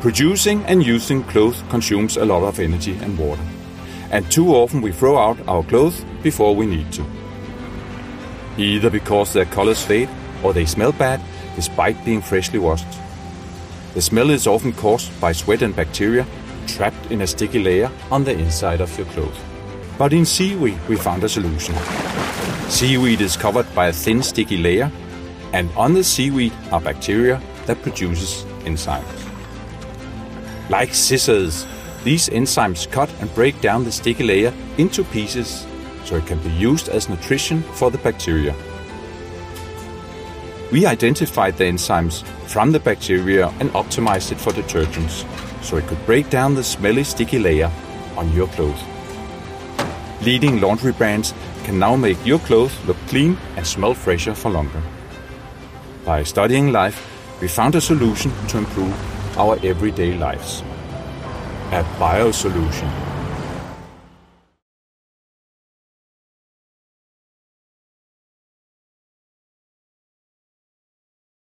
Producing and using clothes consumes a lot of energy and water, and too often we throw out our clothes before we need to. Either because their colors fade or they smell bad despite being freshly washed. The smell is often caused by sweat and bacteria trapped in a sticky layer on the inside of your clothes. But in seaweed, we found a solution. Seaweed is covered by a thin sticky layer, and on the seaweed are bacteria that produces enzymes. Like scissors, these enzymes cut and break down the sticky layer into pieces so it can be used as nutrition for the bacteria. We identified the enzymes from the bacteria and optimized it for detergents so it could break down the smelly sticky layer on your clothes. Leading laundry brands can now make your clothes look clean and smell fresher for longer. By studying life, we found a solution to improve our everyday lives. A biosolution.